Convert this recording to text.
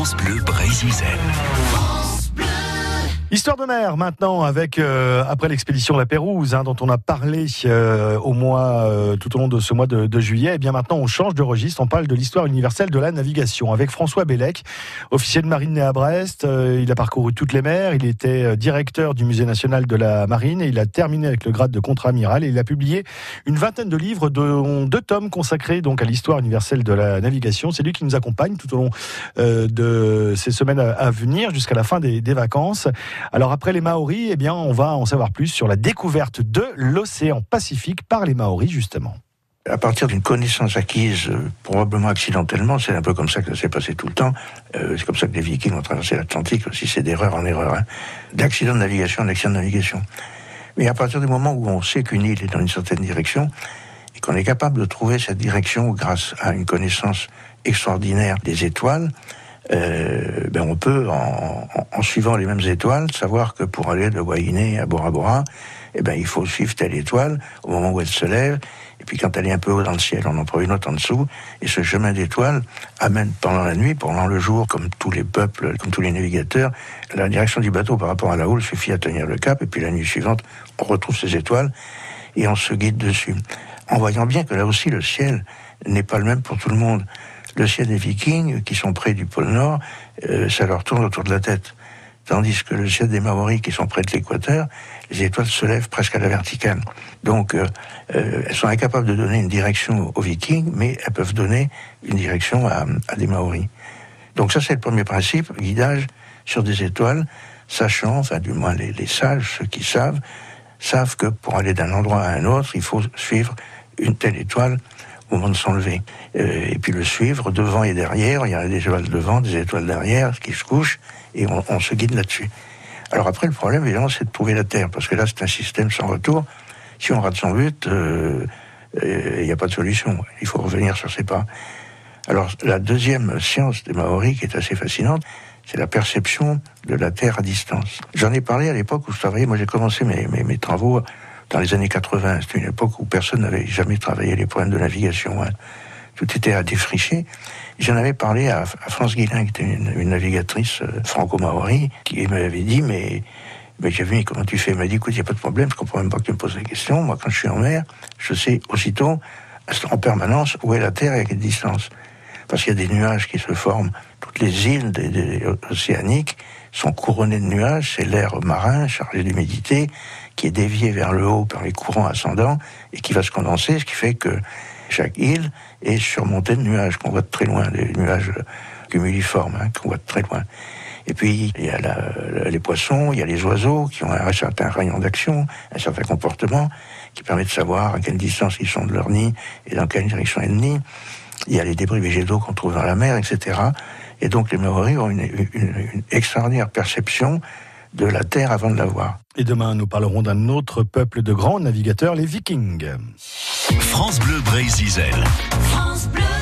France Bleu Brésil. Histoire de mer maintenant avec euh, après l'expédition La Pérouse hein, dont on a parlé euh, au mois euh, tout au long de ce mois de, de, juillet. Et eh bien maintenant on change de registre, on parle de l'histoire universelle de la navigation avec François Bellec, officier de marine né à Brest. il a parcouru toutes les mers, il était directeur du musée national de la marine et il a terminé avec le grade de contre-amiral et il a publié une vingtaine de livres dont deux tomes consacrés donc à l'histoire universelle de la navigation. C'est lui qui nous accompagne tout au long de ces semaines à, venir jusqu'à la fin des, des vacances. Alors après les Maoris, eh bien, on va en savoir plus sur la découverte de l'océan Pacifique par les Maoris, justement à partir d'une connaissance acquise, euh, probablement accidentellement, c'est un peu comme ça que ça s'est passé tout le temps. Euh, c'est comme ça que les Vikings ont traversé l'Atlantique aussi, c'est d'erreur en erreur, hein. d'accident de navigation en accident de navigation. Mais à partir du moment où on sait qu'une île est dans une certaine direction, et qu'on est capable de trouver cette direction grâce à une connaissance extraordinaire des étoiles, euh, ben on peut, en, suivant les mêmes étoiles, savoir que pour aller de Guayiné à Bora Bora, eh ben, il faut suivre telle étoile au moment où elle se lève, et puis quand elle est un peu haut dans le ciel, on en prend une autre en dessous, et ce chemin d'étoiles amène pendant la nuit, pendant le jour, comme tous les peuples, comme tous les navigateurs, la direction du bateau par rapport à la houle suffit à tenir le cap, et puis la nuit suivante, on retrouve ces étoiles, et on se guide dessus. En voyant bien que là aussi, le ciel n'est pas le même pour tout le monde le ciel des Vikings, qui sont près du pôle Nord, euh, ça leur tourne autour de la tête. Tandis que le ciel des Maoris, qui sont près de l'équateur, les étoiles se lèvent presque à la verticale. Donc, euh, euh, elles sont incapables de donner une direction aux Vikings, mais elles peuvent donner une direction à, des Maoris. Donc ça, c'est le premier principe, guidage sur des étoiles, sachant, enfin du moins les, sages, ceux qui savent, savent que pour aller d'un endroit à un autre, il faut suivre une telle étoile moment de s'enlever. Euh, et puis le suivre devant et derrière. Il y a des étoiles devant, des étoiles derrière qui se couchent et on, se guide là-dessus. Alors après, le problème, évidemment, c'est de trouver la Terre, parce que là, c'est un système sans retour. Si on rate son but, euh, euh, il n'y a pas de solution. Il faut revenir sur ses pas. Alors, la deuxième science des Maoris, qui est assez fascinante, c'est la perception de la Terre à distance. J'en ai parlé à l'époque où je travaillais. Moi, j'ai commencé mes, mes travaux dans les années 80. C'était une époque où personne n'avait jamais travaillé les problèmes de navigation. Hein. Tout était à défricher. J'en avais parlé à, France Guilin, qui était une, navigatrice euh, franco-maori, qui m'avait dit, mais, mais j'ai vu, comment tu fais Il m'a dit, écoute, il n'y a pas de problème, je comprends même pas que tu me poses la question. Moi, quand je suis en mer, je sais aussitôt, en permanence, où est la Terre et à quelle distance. Parce qu'il y a des nuages qui se forment. Toutes les îles océaniques sont couronnées de nuages. C'est l'air marin chargé d'humidité qui est dévié vers le haut par les courants ascendants et qui va se condenser, ce qui fait que chaque île est surmontée de nuages qu'on voit de très loin, des nuages cumuliformes hein, qu'on voit de très loin. Et puis, il y a les poissons, il y a les oiseaux qui ont un certain rayon d'action, un certain comportement qui permet de savoir à quelle distance ils sont de leur nid et dans quelle direction le nid. Il y a les débris végétaux qu'on trouve dans la mer, etc. Et donc les Maoris ont une, une extraordinaire perception de la Terre avant de la voir. Et demain, nous parlerons d'un autre peuple de grands navigateurs, les Vikings. France Bleu Brésil. France Bleu.